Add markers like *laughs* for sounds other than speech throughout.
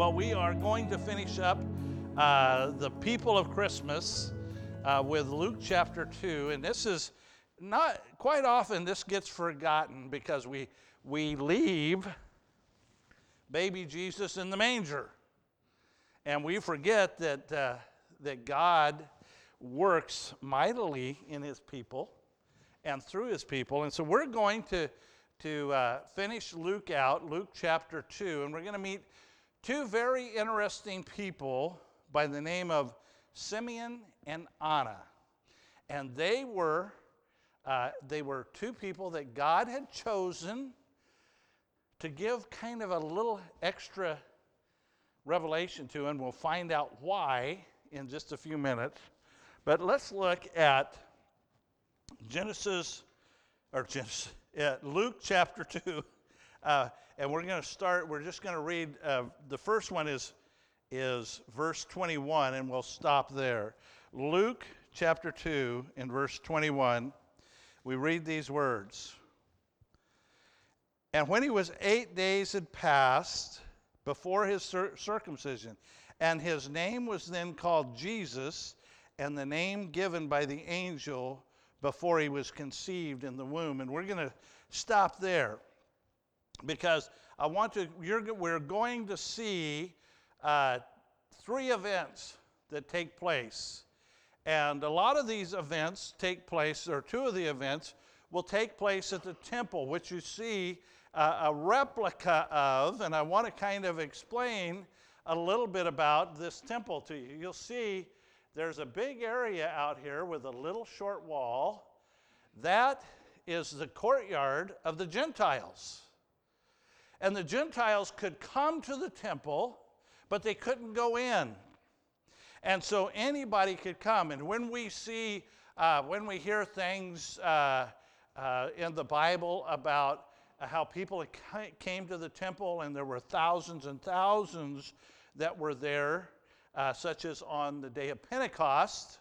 Well, we are going to finish up uh, the people of Christmas uh, with Luke chapter 2. And this is not quite often this gets forgotten because we, we leave baby Jesus in the manger. And we forget that, uh, that God works mightily in his people and through his people. And so we're going to, to uh, finish Luke out, Luke chapter 2, and we're going to meet two very interesting people by the name of Simeon and Anna. And they were, uh, they were two people that God had chosen to give kind of a little extra revelation to, and we'll find out why in just a few minutes. But let's look at Genesis, or Genesis, uh, Luke chapter 2. *laughs* Uh, and we're going to start, we're just going to read, uh, the first one is, is verse 21, and we'll stop there. Luke chapter 2, in verse 21, we read these words. And when he was eight days had passed before his cir- circumcision, and his name was then called Jesus, and the name given by the angel before he was conceived in the womb. And we're going to stop there because I want to, we're going to see uh, three events that take place. And a lot of these events take place, or two of the events will take place at the temple, which you see uh, a replica of. And I want to kind of explain a little bit about this temple to you. You'll see there's a big area out here with a little short wall. That is the courtyard of the Gentiles. And the Gentiles could come to the temple, but they couldn't go in. And so anybody could come. And when we see, uh, when we hear things uh, uh, in the Bible about how people came to the temple and there were thousands and thousands that were there, uh, such as on the day of Pentecost,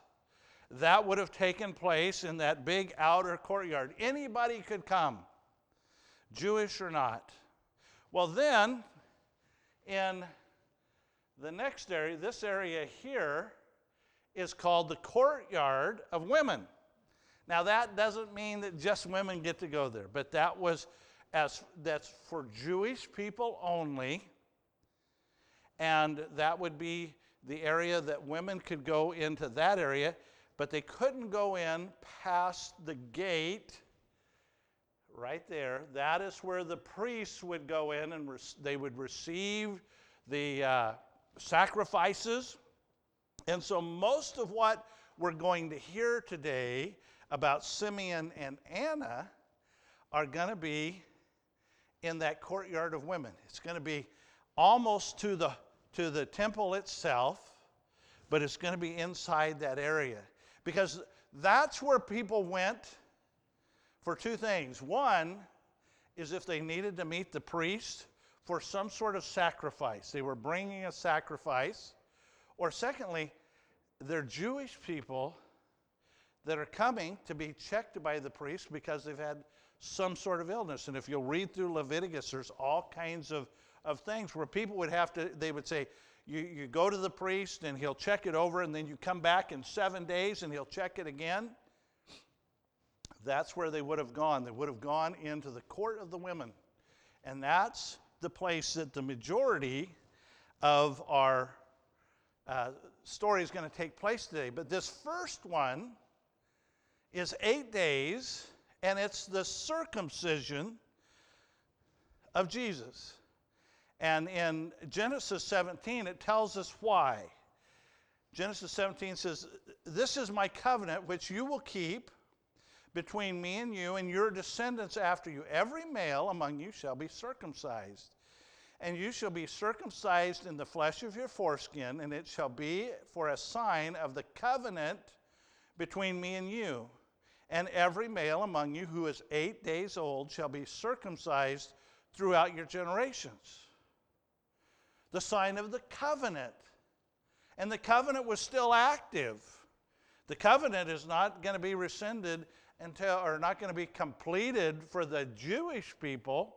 that would have taken place in that big outer courtyard. Anybody could come, Jewish or not. Well, then, in the next area, this area here is called the courtyard of women. Now, that doesn't mean that just women get to go there, but that was as that's for Jewish people only. And that would be the area that women could go into that area, but they couldn't go in past the gate right there. That is where the priests would go in and re- they would receive the uh, sacrifices. And so, most of what we're going to hear today about Simeon and Anna are going to be in that courtyard of women. It's going to be almost to the, to the temple itself, but it's going to be inside that area. Because that's where people went for two things. One is if they needed to meet the priest for some sort of sacrifice, they were bringing a sacrifice. Or secondly, they're Jewish people that are coming to be checked by the priest because they've had some sort of illness. And if you'll read through Leviticus, there's all kinds of, of things where people would have to, they would say, you, you go to the priest and he'll check it over, and then you come back in seven days and he'll check it again. That's where they would have gone. They would have gone into the court of the women. And that's the place that the majority of our uh, story is going to take place today. But this first one is eight days, and it's the circumcision of Jesus. And in Genesis 17, it tells us why. Genesis 17 says, This is my covenant which you will keep between me and you and your descendants after you. Every male among you shall be circumcised. And you shall be circumcised in the flesh of your foreskin, and it shall be for a sign of the covenant between me and you. And every male among you who is eight days old shall be circumcised throughout your generations. The sign of the covenant. And the covenant was still active. The covenant is not going to be rescinded until, or not going to be completed for the Jewish people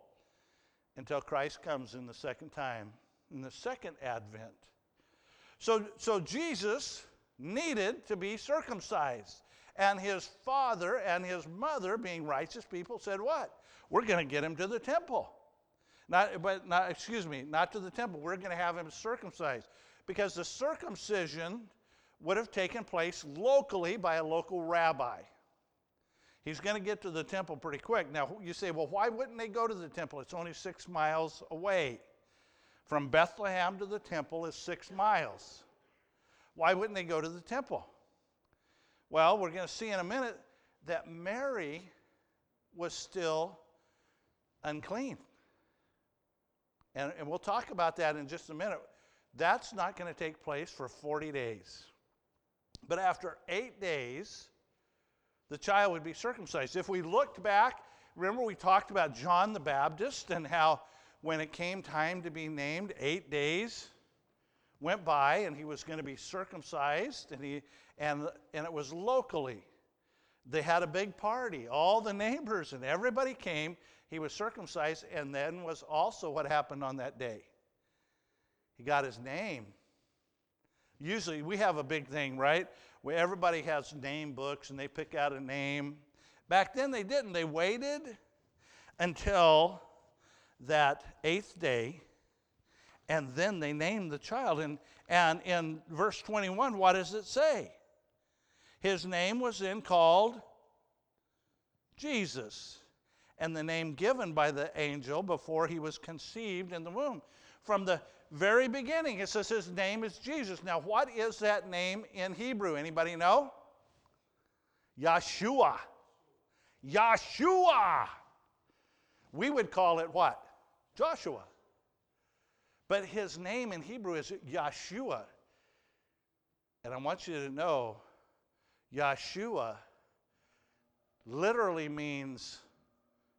until Christ comes in the second time. in the second advent. So, so Jesus needed to be circumcised. And his father and his mother, being righteous people, said, What? We're going to get him to the temple. Not, but not, excuse me, not to the temple. We're going to have him circumcised. Because the circumcision would have taken place locally by a local rabbi. He's going to get to the temple pretty quick. Now, you say, well, why wouldn't they go to the temple? It's only six miles away. From Bethlehem to the temple is six miles. Why wouldn't they go to the temple? Well, we're going to see in a minute that Mary was still unclean. And, and we'll talk about that in just a minute. That's not going to take place for 40 days. But after eight days, the child would be circumcised. If we looked back, remember we talked about John the Baptist and how when it came time to be named, eight days went by and he was going to be circumcised and, he, and, and it was locally. They had a big party. All the neighbors and everybody came. He was circumcised, and then was also what happened on that day. He got his name. Usually, we have a big thing, right? Where everybody has name books and they pick out a name. Back then, they didn't. They waited until that eighth day, and then they named the child. And, and in verse 21, what does it say? His name was then called Jesus, and the name given by the angel before he was conceived in the womb. From the very beginning, it says his name is Jesus. Now, what is that name in Hebrew? Anybody know? Yeshua. Yeshua. We would call it what? Joshua. But his name in Hebrew is Yeshua. And I want you to know, Yeshua literally means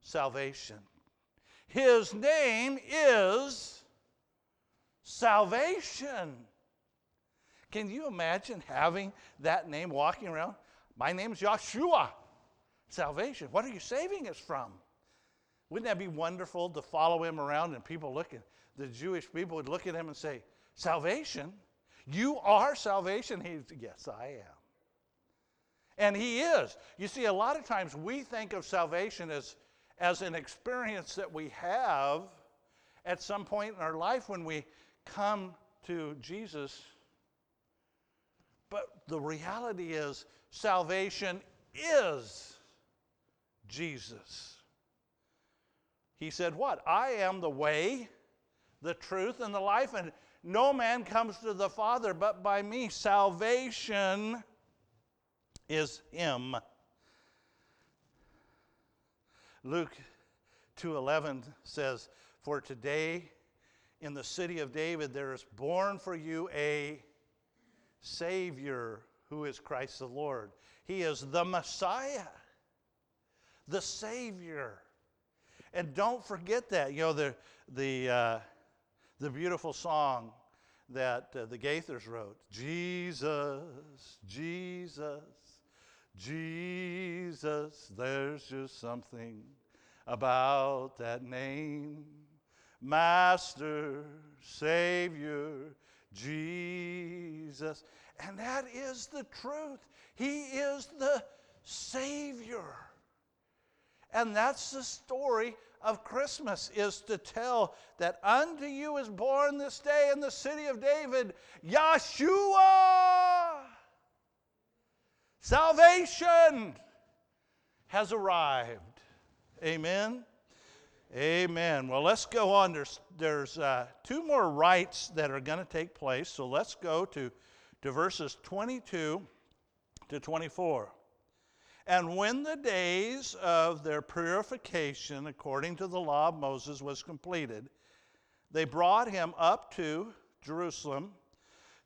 salvation. His name is salvation. Can you imagine having that name walking around? My name is Yeshua. Salvation. What are you saving us from? Wouldn't that be wonderful to follow him around and people looking, the Jewish people would look at him and say, Salvation? You are salvation? He's, yes, I am. And he is. You see, a lot of times we think of salvation as, as an experience that we have at some point in our life when we come to Jesus. But the reality is, salvation is Jesus. He said, What? I am the way, the truth, and the life, and no man comes to the Father but by me. Salvation is Him. Luke 2:11 says, "For today in the city of David there is born for you a Savior who is Christ the Lord. He is the Messiah, the Savior. And don't forget that. You know, the, the, uh, the beautiful song that uh, the Gaithers wrote Jesus, Jesus, Jesus, there's just something about that name. Master, Savior, Jesus. And that is the truth. He is the Savior. And that's the story of Christmas is to tell that unto you is born this day in the city of David Yeshua. Salvation has arrived. Amen. Amen. Well, let's go on. There's, there's uh, two more rites that are going to take place. So let's go to, to verses 22 to 24. And when the days of their purification, according to the law of Moses, was completed, they brought him up to Jerusalem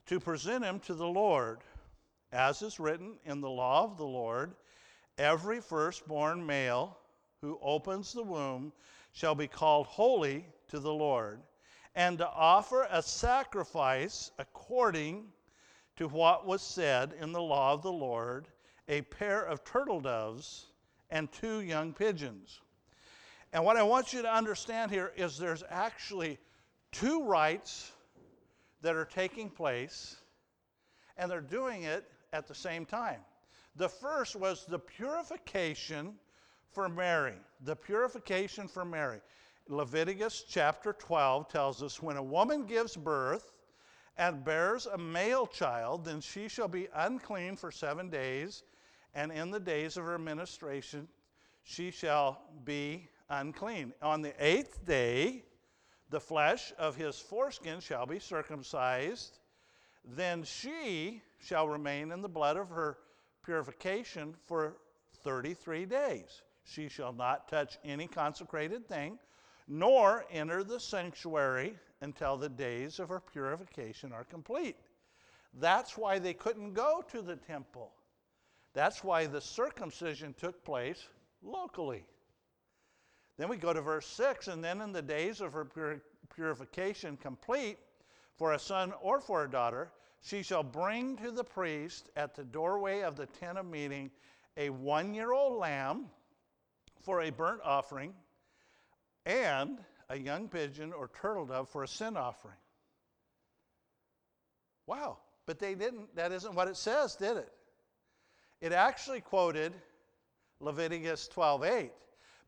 to present him to the Lord. As is written in the law of the Lord, every firstborn male who opens the womb shall be called holy to the Lord, and to offer a sacrifice according to what was said in the law of the Lord a pair of turtle doves and two young pigeons. And what I want you to understand here is there's actually two rites that are taking place, and they're doing it at the same time. The first was the purification for Mary. The purification for Mary. Leviticus chapter 12 tells us when a woman gives birth and bears a male child, then she shall be unclean for seven days, and in the days of her menstruation she shall be unclean. On the eighth day, the flesh of his foreskin shall be circumcised. Then she shall remain in the blood of her purification for 33 days. She shall not touch any consecrated thing, nor enter the sanctuary until the days of her purification are complete. That's why they couldn't go to the temple. That's why the circumcision took place locally. Then we go to verse 6 and then in the days of her pur- purification complete, for a son or for a daughter, she shall bring to the priest at the doorway of the tent of meeting a one year old lamb for a burnt offering and a young pigeon or turtle dove for a sin offering. Wow, but they didn't, that isn't what it says, did it? It actually quoted Leviticus 12:8.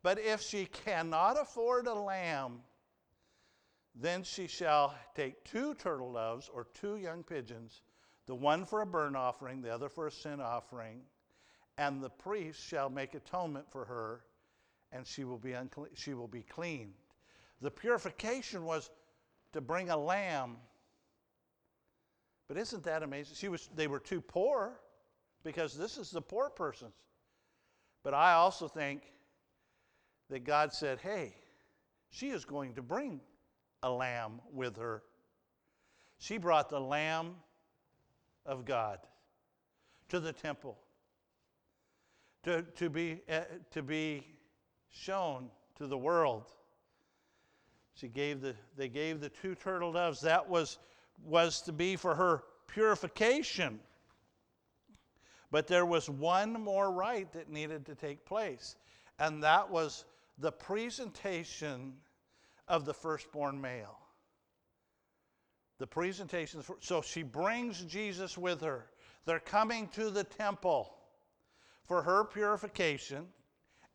But if she cannot afford a lamb, then she shall take two turtle doves or two young pigeons, the one for a burnt offering, the other for a sin offering, and the priest shall make atonement for her, and she will be unclean, she will be cleaned. The purification was to bring a lamb. But isn't that amazing? She was, they were too poor because this is the poor person's. But I also think that God said, hey, she is going to bring a lamb with her. She brought the lamb of God to the temple to, to, be, uh, to be shown to the world. She gave the, they gave the two turtle doves. That was, was to be for her purification. But there was one more rite that needed to take place, and that was the presentation of the firstborn male. The presentation, so she brings Jesus with her. They're coming to the temple for her purification,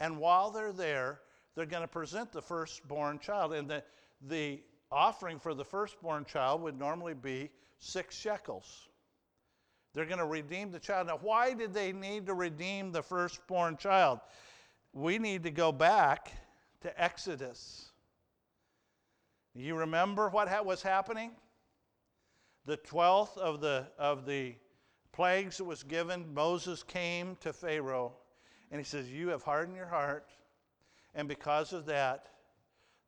and while they're there, they're going to present the firstborn child. And the, the offering for the firstborn child would normally be six shekels. They're going to redeem the child. Now, why did they need to redeem the firstborn child? We need to go back to Exodus. You remember what ha- was happening? The 12th of the, of the plagues that was given, Moses came to Pharaoh and he says, You have hardened your heart, and because of that,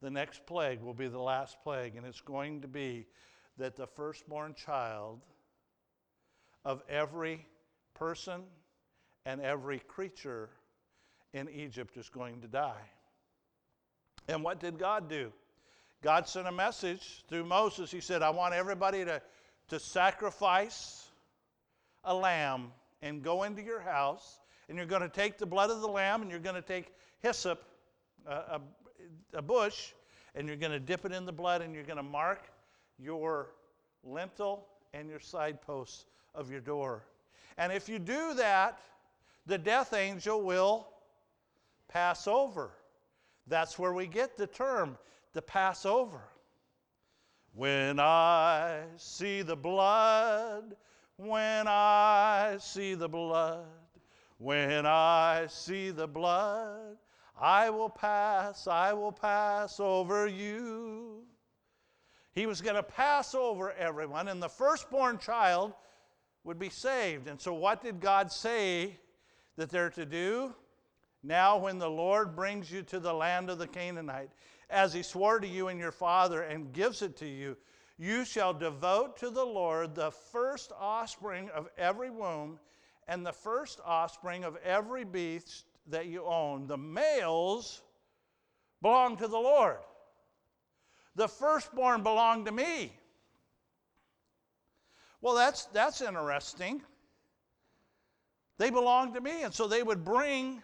the next plague will be the last plague, and it's going to be that the firstborn child of every person and every creature in Egypt is going to die. And what did God do? God sent a message through Moses. He said, I want everybody to, to sacrifice a lamb and go into your house, and you're going to take the blood of the lamb and you're going to take hyssop, a, a, a bush, and you're going to dip it in the blood and you're going to mark your lintel and your side posts of your door. And if you do that, the death angel will pass over. That's where we get the term, the Passover. When I see the blood, when I see the blood, when I see the blood, I will pass, I will pass over you. He was going to pass over everyone, and the firstborn child would be saved. And so, what did God say that they're to do? Now, when the Lord brings you to the land of the Canaanite, as he swore to you and your father, and gives it to you, you shall devote to the Lord the first offspring of every womb and the first offspring of every beast that you own. The males belong to the Lord. The firstborn belong to me. Well, that's, that's interesting. They belong to me. And so they would bring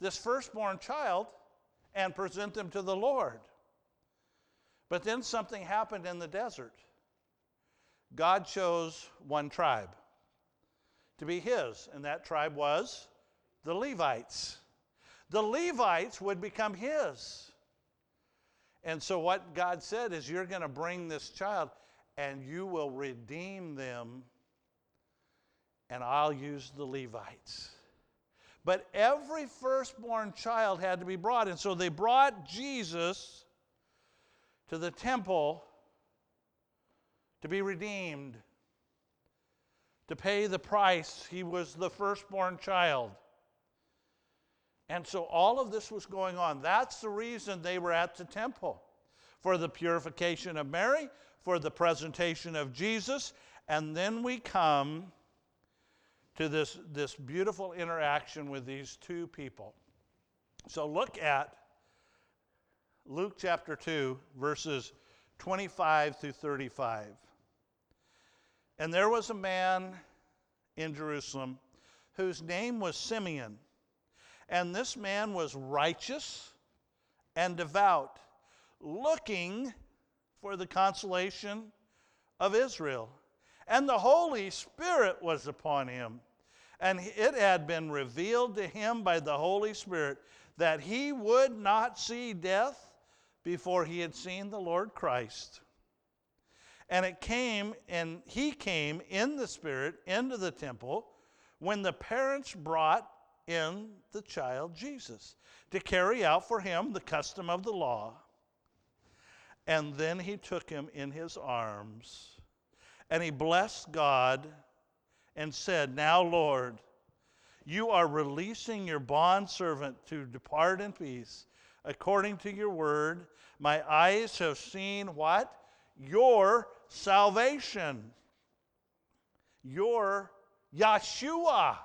this firstborn child and present them to the Lord. But then something happened in the desert. God chose one tribe to be his, and that tribe was the Levites. The Levites would become his. And so, what God said is, You're going to bring this child, and you will redeem them, and I'll use the Levites. But every firstborn child had to be brought. And so they brought Jesus to the temple to be redeemed, to pay the price. He was the firstborn child. And so all of this was going on. That's the reason they were at the temple for the purification of Mary, for the presentation of Jesus. And then we come to this, this beautiful interaction with these two people. So look at Luke chapter 2, verses 25 through 35. And there was a man in Jerusalem whose name was Simeon. And this man was righteous and devout, looking for the consolation of Israel. And the Holy Spirit was upon him and it had been revealed to him by the Holy Spirit that he would not see death before he had seen the Lord Christ. And it came, and he came in the Spirit into the temple when the parents brought in the child Jesus to carry out for him the custom of the law. And then he took him in his arms, and he blessed God and said, Now, Lord, you are releasing your bondservant to depart in peace according to your word. My eyes have seen what? Your salvation. Your Yeshua,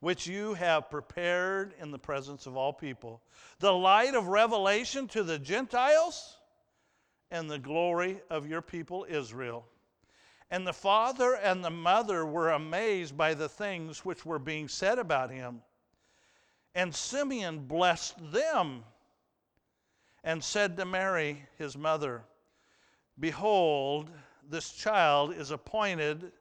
which you have prepared in the presence of all people. The light of revelation to the Gentiles and the glory of your people Israel. And the father and the mother were amazed by the things which were being said about him. And Simeon blessed them and said to Mary, his mother, Behold, this child is appointed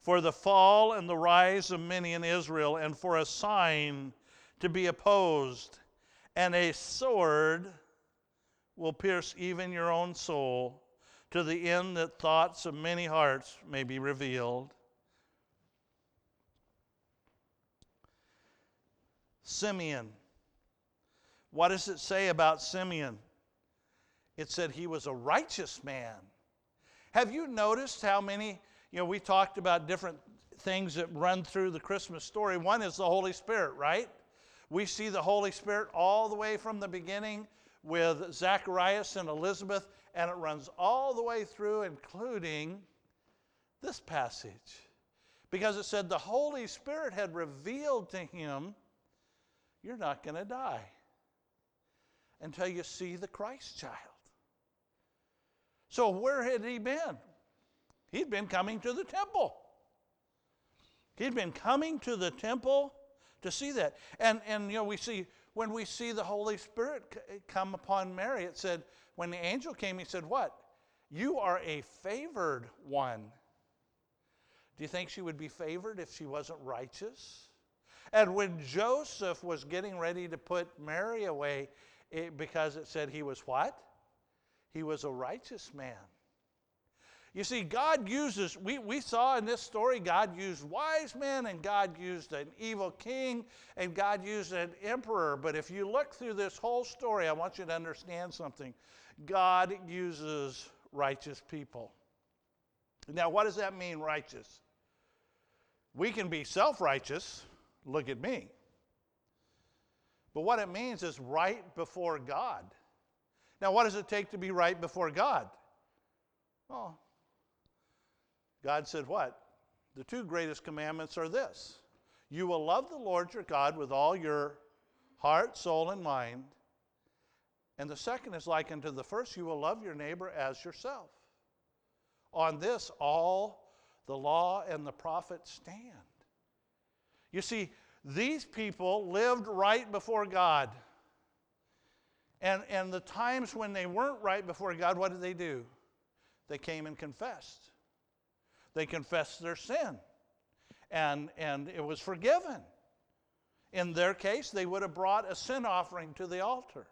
for the fall and the rise of many in Israel, and for a sign to be opposed, and a sword will pierce even your own soul to the end that thoughts of many hearts may be revealed. Simeon. What does it say about Simeon? It said he was a righteous man. Have you noticed how many, you know, we talked about different things that run through the Christmas story. One is the Holy Spirit, right? We see the Holy Spirit all the way from the beginning with Zacharias and Elizabeth and it runs all the way through, including this passage. Because it said the Holy Spirit had revealed to him, You're not going to die until you see the Christ child. So, where had he been? He'd been coming to the temple. He'd been coming to the temple to see that. And, and you know, we see, when we see the Holy Spirit eh, come upon Mary, it said, when the angel came, he said, What? You are a favored one. Do you think she would be favored if she wasn't righteous? And when Joseph was getting ready to put Mary away, it, because it said he was what? He was a righteous man. You see, God uses, we, we saw in this story, God used wise men and God used an evil king and God used an emperor. But if you look through this whole story, I want you to understand something. God uses righteous people. Now, what does that mean, righteous? We can be self righteous. Look at me. But what it means is right before God. Now, what does it take to be right before God? Well, God said, What? The two greatest commandments are this You will love the Lord your God with all your heart, soul, and mind. And the second is like unto the first you will love your neighbor as yourself. On this, all the law and the prophets stand. You see, these people lived right before God. And, and the times when they weren't right before God, what did they do? they came and confessed. They confessed their sin, and, and it was forgiven. In their case, they would have brought a sin offering to the altar.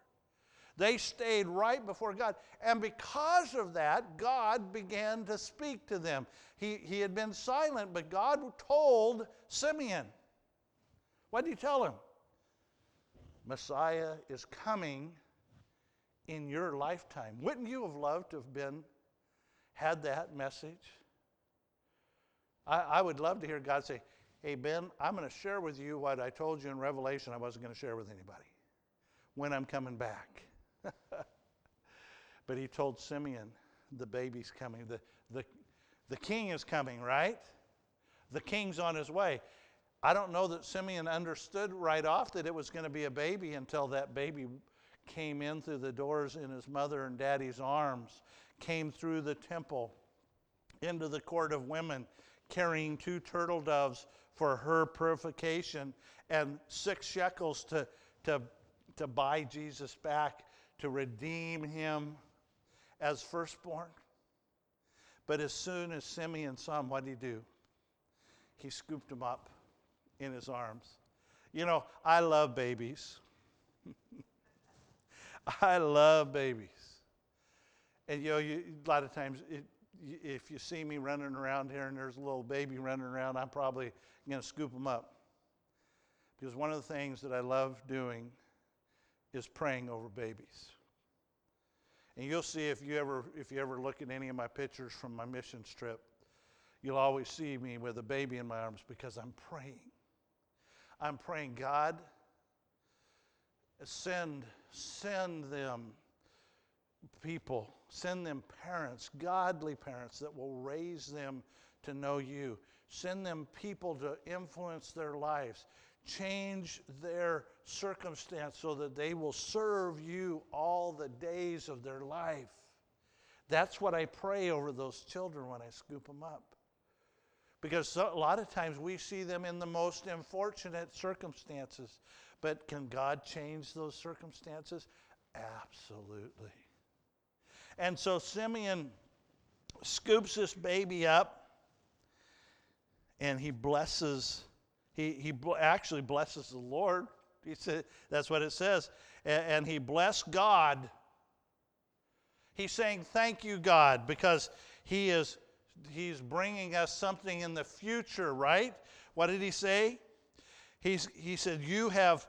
They stayed right before God. And because of that, God began to speak to them. He, he had been silent, but God told Simeon. What did he tell him? Messiah is coming in your lifetime. Wouldn't you have loved to have been, had that message? I, I would love to hear God say, Hey, Ben, I'm going to share with you what I told you in Revelation I wasn't going to share with anybody when I'm coming back. *laughs* but he told Simeon, the baby's coming. The, the, the king is coming, right? The king's on his way. I don't know that Simeon understood right off that it was going to be a baby until that baby came in through the doors in his mother and daddy's arms, came through the temple into the court of women, carrying two turtle doves for her purification and six shekels to, to, to buy Jesus back, to redeem him as firstborn. But as soon as Simeon saw him, what did he do? He scooped him up in his arms. You know, I love babies. *laughs* *laughs* I love babies. And you know, you, a lot of times, it, if you see me running around here and there's a little baby running around, I'm probably going to scoop them up. Because one of the things that I love doing is praying over babies. And you'll see if you ever if you ever look at any of my pictures from my mission trip, you'll always see me with a baby in my arms because I'm praying. I'm praying, God, send send them people, send them parents, godly parents that will raise them to know you. Send them people to influence their lives. Change their circumstance so that they will serve you all the days of their life. That's what I pray over those children when I scoop them up. Because a lot of times we see them in the most unfortunate circumstances. But can God change those circumstances? Absolutely. And so Simeon scoops this baby up and he blesses, he, he actually blesses the Lord. He said, that's what it says. And, and he blessed God. He's saying, Thank you, God, because he is he's bringing us something in the future, right? What did he say? He's, he said, you have,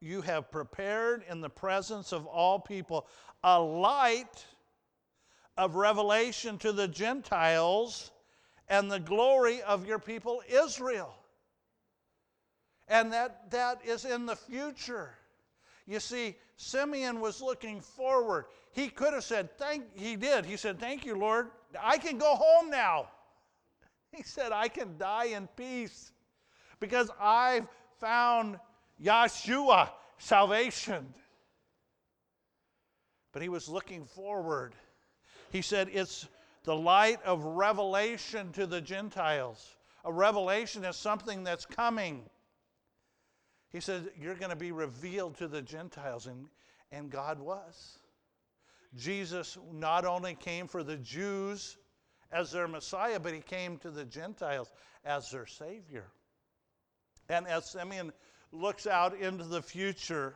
you have prepared in the presence of all people a light of revelation to the Gentiles and the glory of your people Israel. And that, that is in the future. You see, Simeon was looking forward. He could have said, Thank he did. He said, Thank you, Lord. I can go home now. *laughs* He said, I can die in peace because I've found Yeshua, salvation. But he was looking forward. He said, It's the light of revelation to the Gentiles. A revelation is something that's coming. He said, You're going to be revealed to the Gentiles. And, and God was. Jesus not only came for the Jews as their Messiah, but he came to the Gentiles as their Savior. And as Simeon looks out into the future,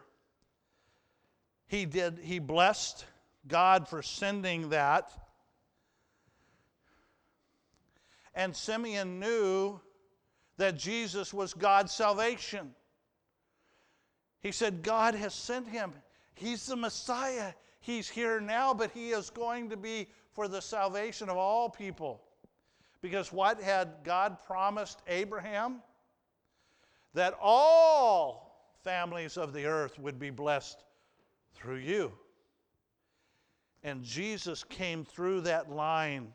he did, he blessed God for sending that. And Simeon knew that Jesus was God's salvation. He said, God has sent him. He's the Messiah. He's here now, but he is going to be for the salvation of all people. Because what had God promised Abraham? That all families of the earth would be blessed through you. And Jesus came through that line.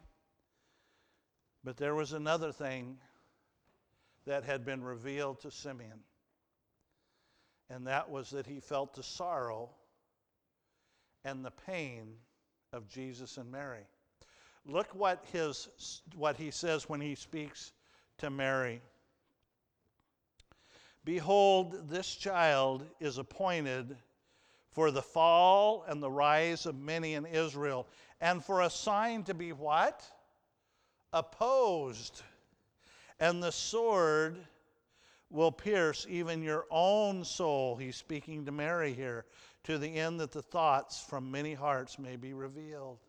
But there was another thing that had been revealed to Simeon, and that was that he felt the sorrow and the pain of Jesus and Mary. Look what, his, what he says when he speaks to Mary. Behold, this child is appointed for the fall and the rise of many in Israel, and for a sign to be what? Opposed. And the sword will pierce even your own soul. He's speaking to Mary here, to the end that the thoughts from many hearts may be revealed.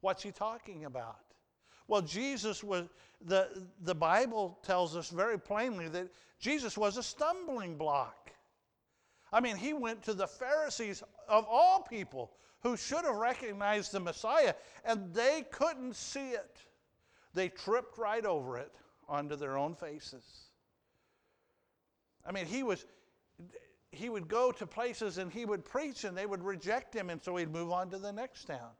What's he talking about? Well, Jesus was, the, the Bible tells us very plainly that Jesus was a stumbling block. I mean, he went to the Pharisees of all people who should have recognized the Messiah, and they couldn't see it. They tripped right over it onto their own faces. I mean, he was he would go to places and he would preach and they would reject him and so he'd move on to the next town.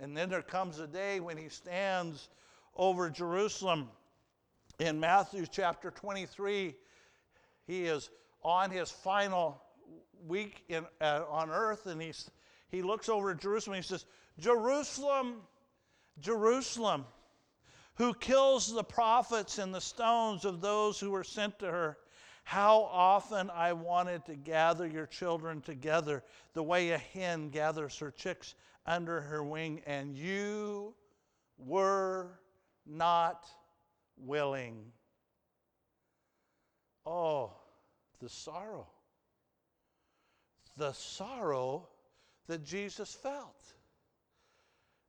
And then there comes a day when he stands over Jerusalem in Matthew chapter 23. He is on his final week in, uh, on earth and he's, he looks over Jerusalem and he says, Jerusalem, Jerusalem, who kills the prophets and the stones of those who were sent to her. How often I wanted to gather your children together the way a hen gathers her chicks under her wing, and you were not willing. Oh, the sorrow. The sorrow that Jesus felt.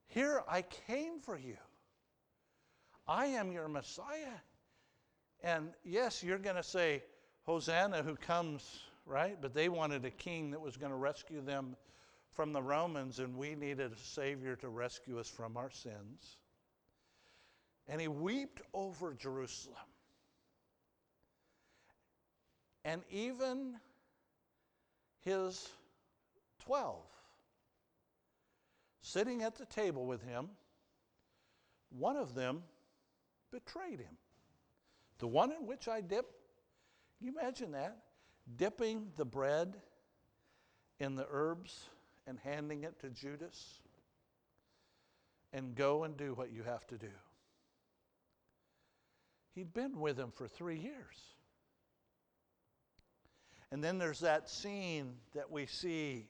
Here I came for you. I am your Messiah. And yes, you're going to say, Hosanna, who comes, right? But they wanted a king that was going to rescue them from the Romans, and we needed a Savior to rescue us from our sins. And he wept over Jerusalem. And even his 12, sitting at the table with him, one of them betrayed him. The one in which I dip, can you imagine that? Dipping the bread in the herbs and handing it to Judas and go and do what you have to do. He'd been with him for three years. And then there's that scene that we see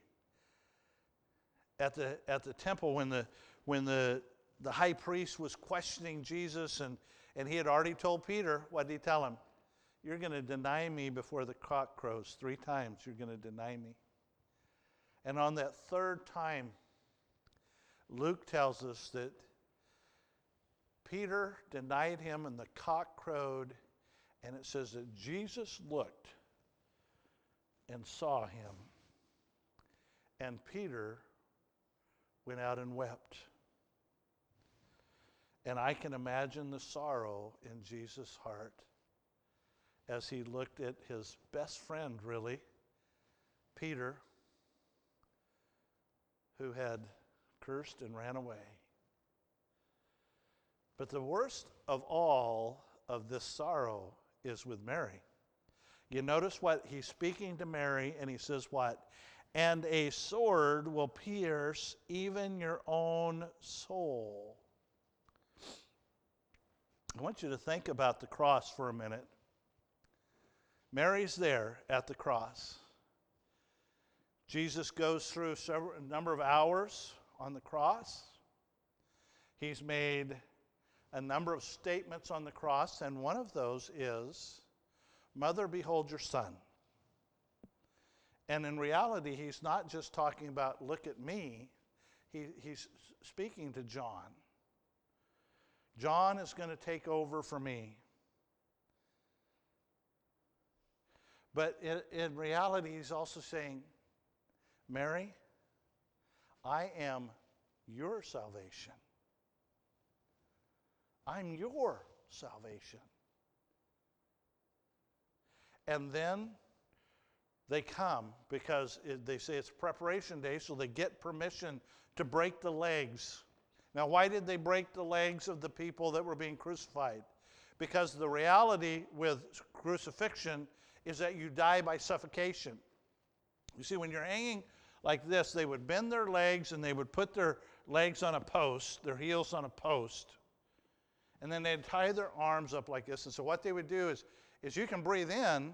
at the, at the temple when the, when the, the high priest was questioning Jesus and, and he had already told Peter, what did he tell him? You're going to deny me before the cock crows. Three times you're going to deny me. And on that third time, Luke tells us that Peter denied him and the cock crowed, and it says that Jesus looked and saw him. And Peter went out and wept. And I can imagine the sorrow in Jesus' heart as he looked at his best friend, really, Peter, who had cursed and ran away. But the worst of all of this sorrow is with Mary. You notice what he's speaking to Mary, and he says, What? And a sword will pierce even your own soul. I want you to think about the cross for a minute. Mary's there at the cross. Jesus goes through several, a number of hours on the cross. He's made a number of statements on the cross, and one of those is, Mother, behold your son. And in reality, he's not just talking about, look at me, he, he's speaking to John. John is going to take over for me. But in, in, reality, he's also saying, Mary, I am your salvation. I'm your salvation. And then they come because it, they say it's preparation day, so they get permission to break the legs now, why did they break the legs of the people that were being crucified? Because the reality with crucifixion is that you die by suffocation. You see, when you're hanging like this, they would bend their legs and they would put their legs on a post, their heels on a post, and then they'd tie their arms up like this. And so, what they would do is, is you can breathe in,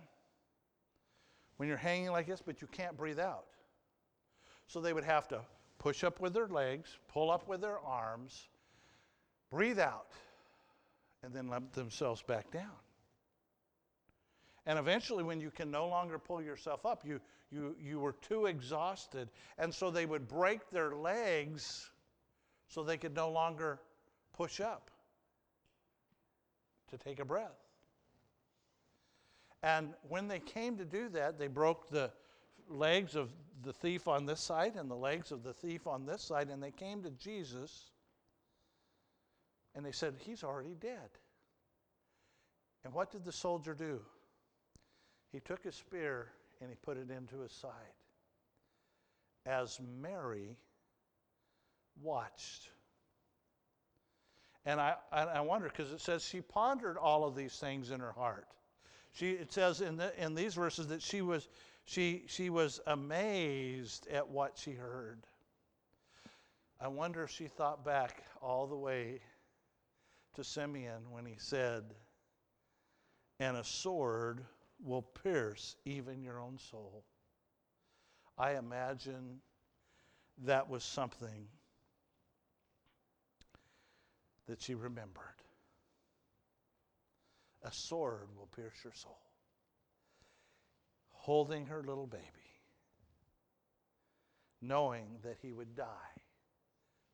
when you're hanging like this, but you can't breathe out. So they would have to push up with their legs, pull up with their arms, breathe out, and then let themselves back down. And eventually, when you can no longer pull yourself up, you, you, you were too exhausted. And so they would break their legs so they could no longer push up to take a breath. And when they came to do that, they broke the legs of the thief on this side and the legs of the thief on this side, and they came to Jesus and they said, He's already dead. And what did the soldier do? He took his spear and he put it into his side. As Mary watched. And I, I wonder, because it says she pondered all of these things in her heart. She, it says in, the, in these verses that she was, she, she was amazed at what she heard. I wonder if she thought back all the way to Simeon when he said, And a sword will pierce even your own soul. I imagine that was something that she remembered. A sword will pierce your soul. Holding her little baby, knowing that he would die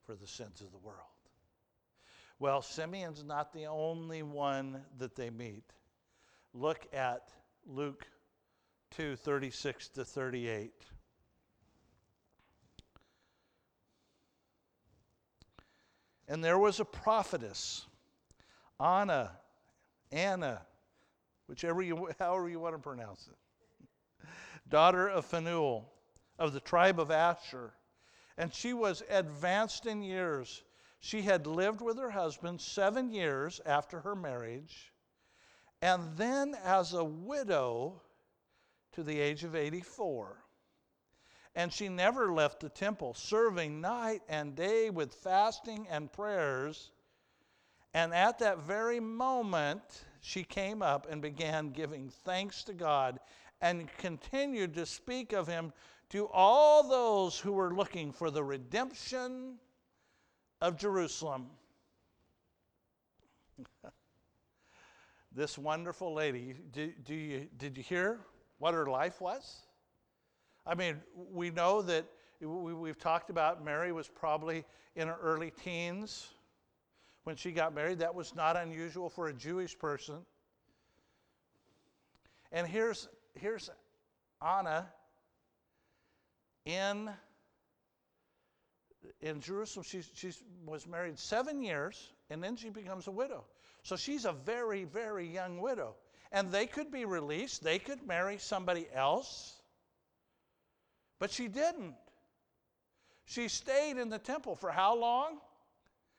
for the sins of the world. Well, Simeon's not the only one that they meet. Look at Luke 2 36 to 38. And there was a prophetess, Anna, Anna, whichever you, *laughs* however you want to pronounce it, daughter of Phanuel of the tribe of Asher. And she was advanced in years. She had lived with her husband seven years after her marriage, and then as a widow to the age of 84. And she never left the temple, serving night and day with fasting and prayers. And at that very moment, she came up and began giving thanks to God and continued to speak of him to all those who were looking for the redemption of Jerusalem. *laughs* this wonderful lady, do, do you, did you hear what her life was? I mean, we know that we, have talked about Mary was probably in her early teens when she got married. That was not unusual for a Jewish person. And here's, here's Anna in, in Jerusalem. She she's, was married seven years, and then she becomes a widow. So she's a very, very young widow. And they could be released, they could marry somebody else. But she didn't. She stayed in the temple for how long?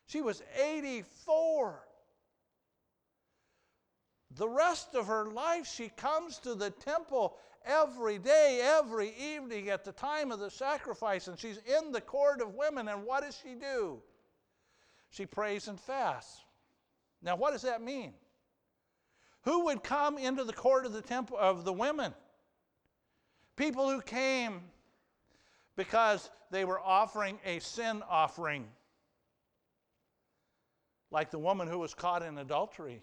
She was 84. The rest of her life, she comes to the temple every day, every evening at the time of the sacrifice, and she's in the court of women. And what does she do? She prays and fasts. Now, what does that mean? Who would come into the court of the temple of the women? People who came because they were offering a sin offering. Like the woman who was caught in adultery.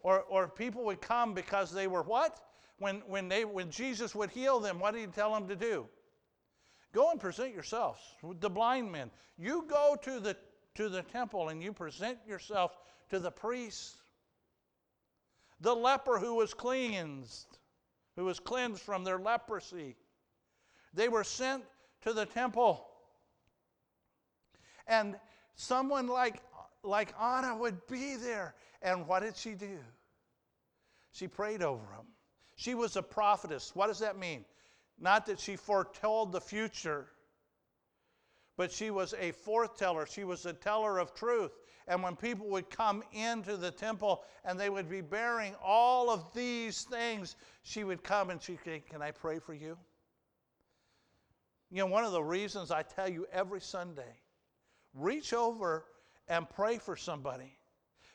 Or, or people would come because they were what? When, when, they, when Jesus would heal them, what did he tell them to do? Go and present yourselves. The blind men. You go to the, to the temple and you present yourself to the priest. The leper who was cleansed who was cleansed from their leprosy. They were sent to the temple. And someone like, like Anna would be there. And what did she do? She prayed over him. She was a prophetess. What does that mean? Not that she foretold the future, but she was a forthteller. She was a teller of truth. And when people would come into the temple and they would be bearing all of these things, she would come and she'd say, Can I pray for you? You know, one of the reasons I tell you every Sunday reach over and pray for somebody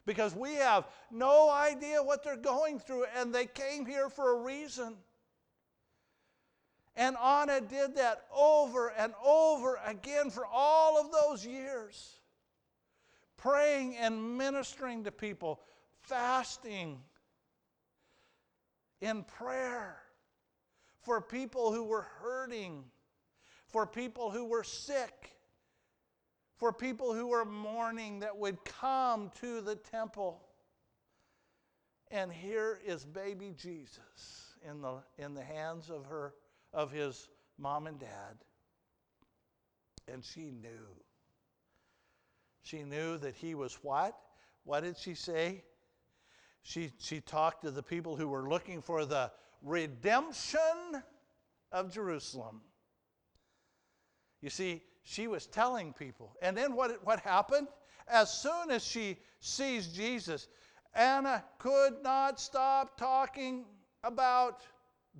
because we have no idea what they're going through, and they came here for a reason. And Anna did that over and over again for all of those years, praying and ministering to people, fasting in prayer for people who were hurting, for people who were sick, for people who were mourning that would come to the temple. And here is baby Jesus in the, in the hands of her of his mom and dad. And she knew. She knew that he was what? What did she say? She, she talked to the people who were looking for the redemption of Jerusalem. You see, she was telling people. And then what, what happened? As soon as she sees Jesus, Anna could not stop talking about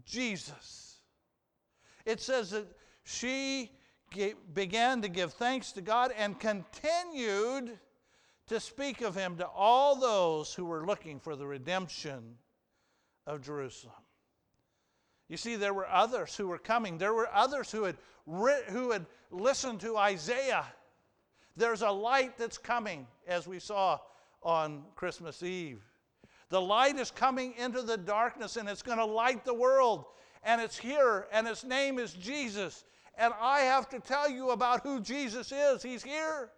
Jesus. It says that she began to give thanks to God and continued to speak of him to all those who were looking for the redemption of Jerusalem. You see, there were others who were coming. There were others who had, who had listened to Isaiah. There's a light that's coming, as we saw on Christmas Eve. The light is coming into the darkness and it's going to light the world. And it's here, and its name is Jesus. And I have to tell you about who Jesus is. He's here.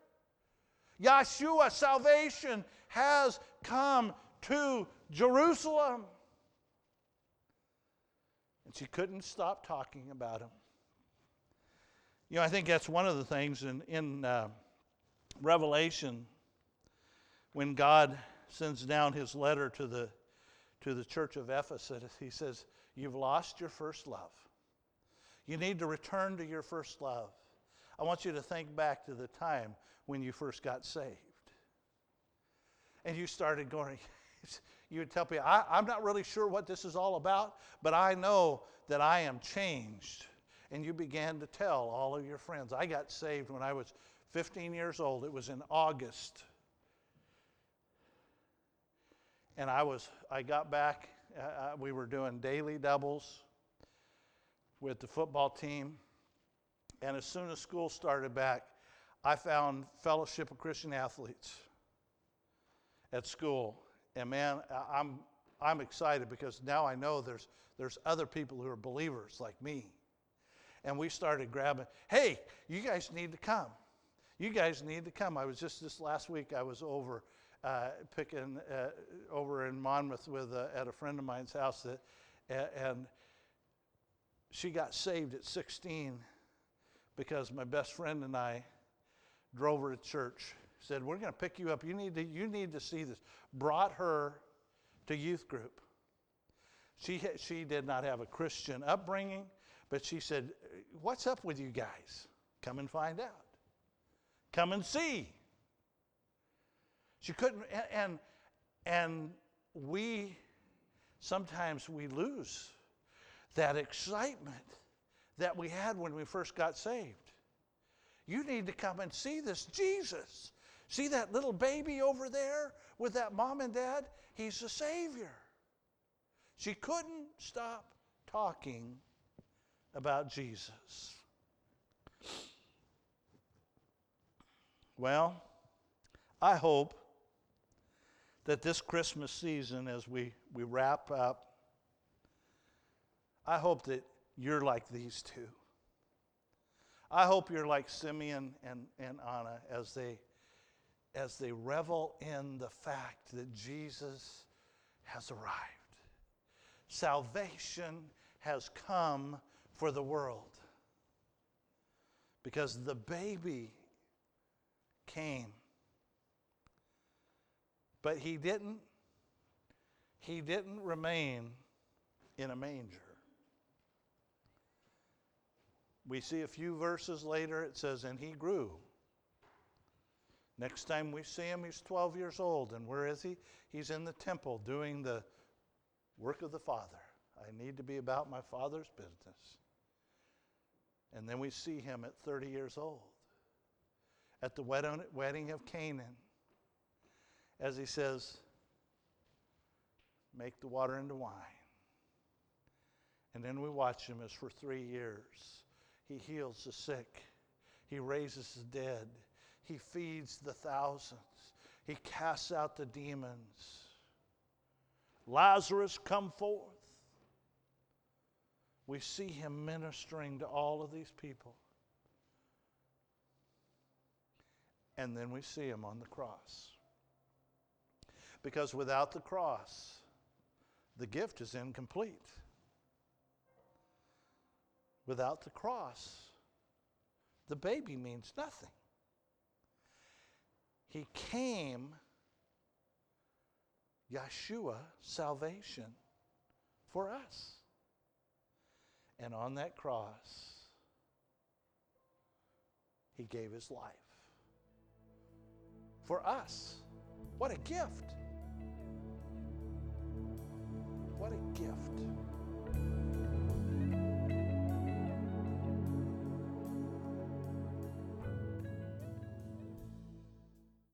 Yeshua, salvation, has come to Jerusalem. And she couldn't stop talking about him. You know, I think that's one of the things in, in uh, Revelation when God sends down his letter to the, to the church of Ephesus. He says, You've lost your first love. You need to return to your first love. I want you to think back to the time when you first got saved. And you started going, *laughs* you would tell people, I, am not really sure what this is all about, but I know that I am changed. And you began to tell all of your friends. I got saved when I was 15 years old. It was in August. And I was, I got back, uh we were doing daily doubles with the football team. And as soon as school started back, I found Fellowship of Christian Athletes at school. And man, I'm, I'm excited because now I know there's, there's other people who are believers like me. And we started grabbing, hey, you guys need to come. You guys need to come. I was just this last week, I was over uh, picking uh, over in Monmouth with at a friend of mine's house that, and she got saved at 16 because my best friend and I drove her to church. Said, "We're going to pick you up. You need to you need to see this." Brought her to youth group. She she did not have a Christian upbringing, but she said, "What's up with you guys? Come and find out. Come and see." She couldn't and and we sometimes we lose that excitement that we had when we first got saved. You need to come and see this Jesus. See that little baby over there with that mom and dad? He's the Savior. She couldn't stop talking about Jesus. Well, I hope that this Christmas season, as we, we wrap up, I hope that you're like these two. I hope you're like Simeon and, and Anna as they, as they revel in the fact that Jesus has arrived. Salvation has come for the world because the baby came. But he didn't he didn't remain in a manger we see a few verses later, it says, And he grew. Next time we see him, he's 12 years old. And where is he? He's in the temple doing the work of the Father. I need to be about my Father's business. And then we see him at 30 years old at the wedding of Canaan. As he says, Make the water into wine. And then we watch him as for three years he heals the sick, he raises the dead, he feeds the thousands, he casts out the demons. Lazarus, come forth. We see him ministering to all of these people. And then we see him on the cross. Because without the cross, the gift is incomplete. Without the cross, the baby means nothing. He came, Yeshua, salvation for us. And on that cross, he gave his life for us. What a gift! What a gift.